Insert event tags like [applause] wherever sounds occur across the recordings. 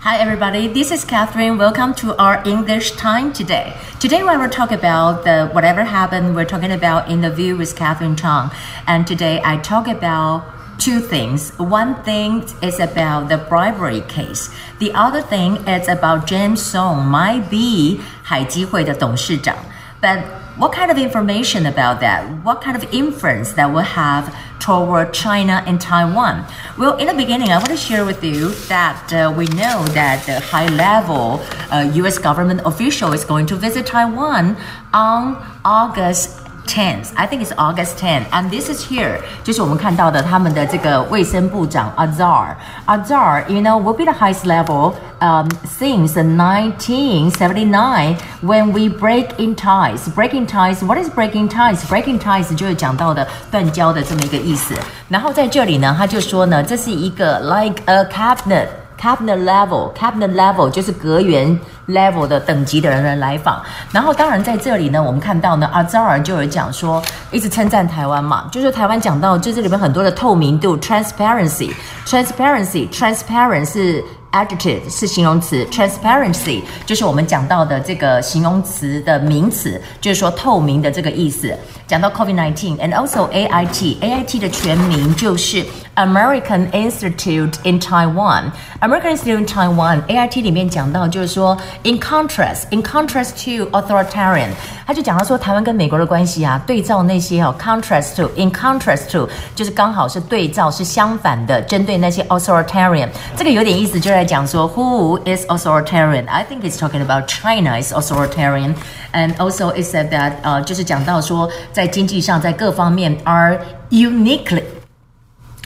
Hi, everybody. This is Catherine. Welcome to our English time today. Today, we will talk about the whatever happened. We're talking about interview with Catherine Chang, and today I talk about two things. One thing is about the bribery case. The other thing is about James Song might be 海基会的董事长。But what kind of information about that? What kind of influence that will have toward China and Taiwan? Well, in the beginning, I want to share with you that uh, we know that the high level uh, US government official is going to visit Taiwan on August 10th. I think it's August 10th. And this is here. 就是我们看到的他们的这个卫生部长 Azar. Azar, you know, will be the highest level um, since 1979 when we break in ties. Breaking ties, what is breaking ties? Breaking ties 就是讲到的断交的这么一个意思。然后在这里呢，他就说呢，这是一个 like a cabinet。cabinet level cabinet level 就是阁员 level 的等级的人人来访，然后当然在这里呢，我们看到呢，阿扎尔就有讲说，一直称赞台湾嘛，就是台湾讲到就这里面很多的透明度 transparency，transparency，transparent 是。Adjective 是形容词，transparency 就是我们讲到的这个形容词的名词，就是说透明的这个意思。讲到 COVID-19，and also AIT，AIT 的全名就是 American Institute in Taiwan。American Institute in Taiwan，AIT 里面讲到就是说，in contrast，in contrast to authoritarian，他就讲到说台湾跟美国的关系啊，对照那些哦，contrast to，in contrast to 就是刚好是对照是相反的，针对那些 authoritarian，这个有点意思，就是。在讲说 Who is authoritarian? I think it's talking about China is authoritarian, and also it said that 呃，就是讲到说在经济上在各方面 are uniquely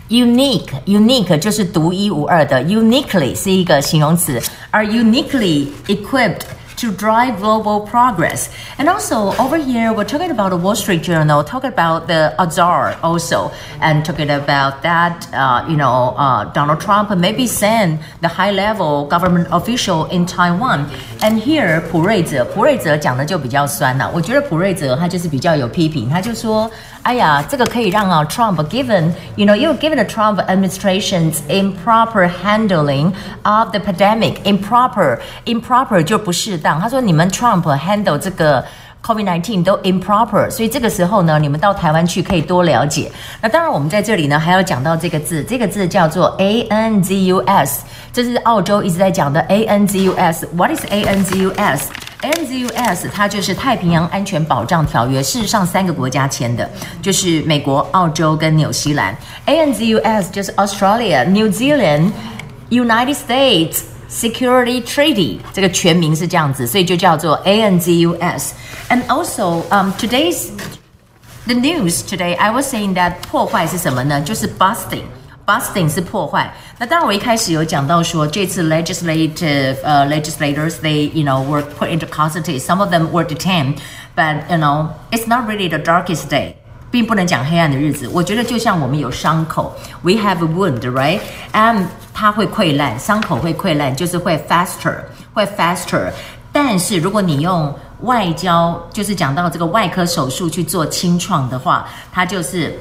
unique unique 就是独一无二的，uniquely 是一个形容词，are uniquely equipped to drive global progress. And also over here, we're talking about the Wall Street Journal, talking about the Azar also, and talking about that, uh, you know, uh, Donald Trump maybe send the high level government official in Taiwan. And here 普瑞泽，普瑞泽讲的就比较酸了、啊。我觉得普瑞泽他就是比较有批评，他就说。哎呀，这个可以让啊 Trump given you know you given the Trump administration's improper handling of the pandemic improper improper 就不适当。 他说你们 Trump handle 这个。COVID-19 都 improper，所以这个时候呢，你们到台湾去可以多了解。那当然，我们在这里呢还要讲到这个字，这个字叫做 ANZUS，这是澳洲一直在讲的 ANZUS。What is A N Z U S？A N Z U S 它就是太平洋安全保障条约，事实上三个国家签的，就是美国、澳洲跟纽西兰。ANZUS 就是 Australia、New Zealand、United States Security Treaty，这个全名是这样子，所以就叫做 ANZUS。And also, um, today's the news today, I was saying that 破坏是什么呢？就是 busting。busting 是破坏。那当然，我一开始有讲到说，这次 legislative 呃、uh, legislators they you know were put into custody. Some of them were detained, but you know it's not really the darkest day. 并不能讲黑暗的日子，我觉得就像我们有伤口，we have a wound，right？and 它会溃烂，伤口会溃烂，就是会 faster，会 faster。但是如果你用外交，就是讲到这个外科手术去做清创的话，它就是。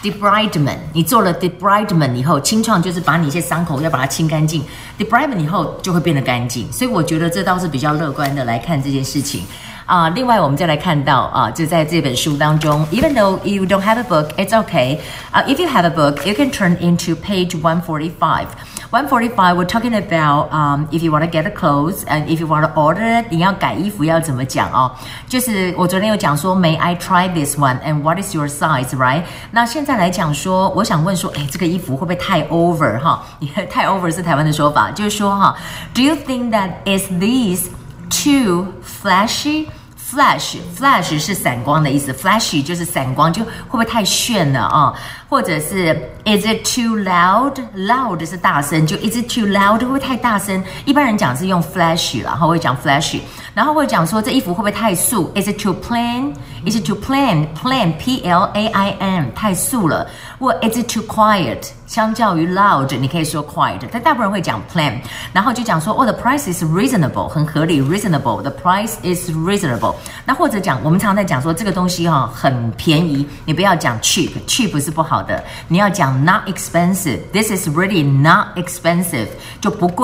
debridement，你做了 debridement 以后，清创就是把你一些伤口要把它清干净，debridement 以后就会变得干净，所以我觉得这倒是比较乐观的来看这件事情。啊，另外我们再来看到啊，就在这本书当中，even though you don't have a book, it's okay. Uh, if you have a book, you can turn into page 145. 145, we're talking about um, if you want to get a clothes and if you want to order it，你要改衣服要怎么讲哦？就是我昨天有讲说，May I try this one and what is your size, right？那现在来讲说，我想问说，哎，这个衣服会不会太 over 哈？太 over [laughs] 是台湾的说法，就是说哈，Do you think that is this too flashy？Flash Flash，Flash 是闪光的意思，flashy 就是闪光，就会不会太炫了啊？或者是 Is it too loud？loud 是大声，就 Is it too loud 会不会太大声？一般人讲是用 flashy 然后会讲 flashy，然后会讲说这衣服会不会太素？Is it too plain？Is it too plain？plain P L A I N 太素了。或 Is it too quiet？相较于 loud，你可以说 quiet，但大部分人会讲 plain，然后就讲说哦，the price is reasonable，很合理，reasonable，the price is reasonable。那或者讲，我们常常在讲说这个东西哈很便宜，你不要讲 cheap，cheap 是不好的，你要讲 not expensive，this is really not expensive，就不贵。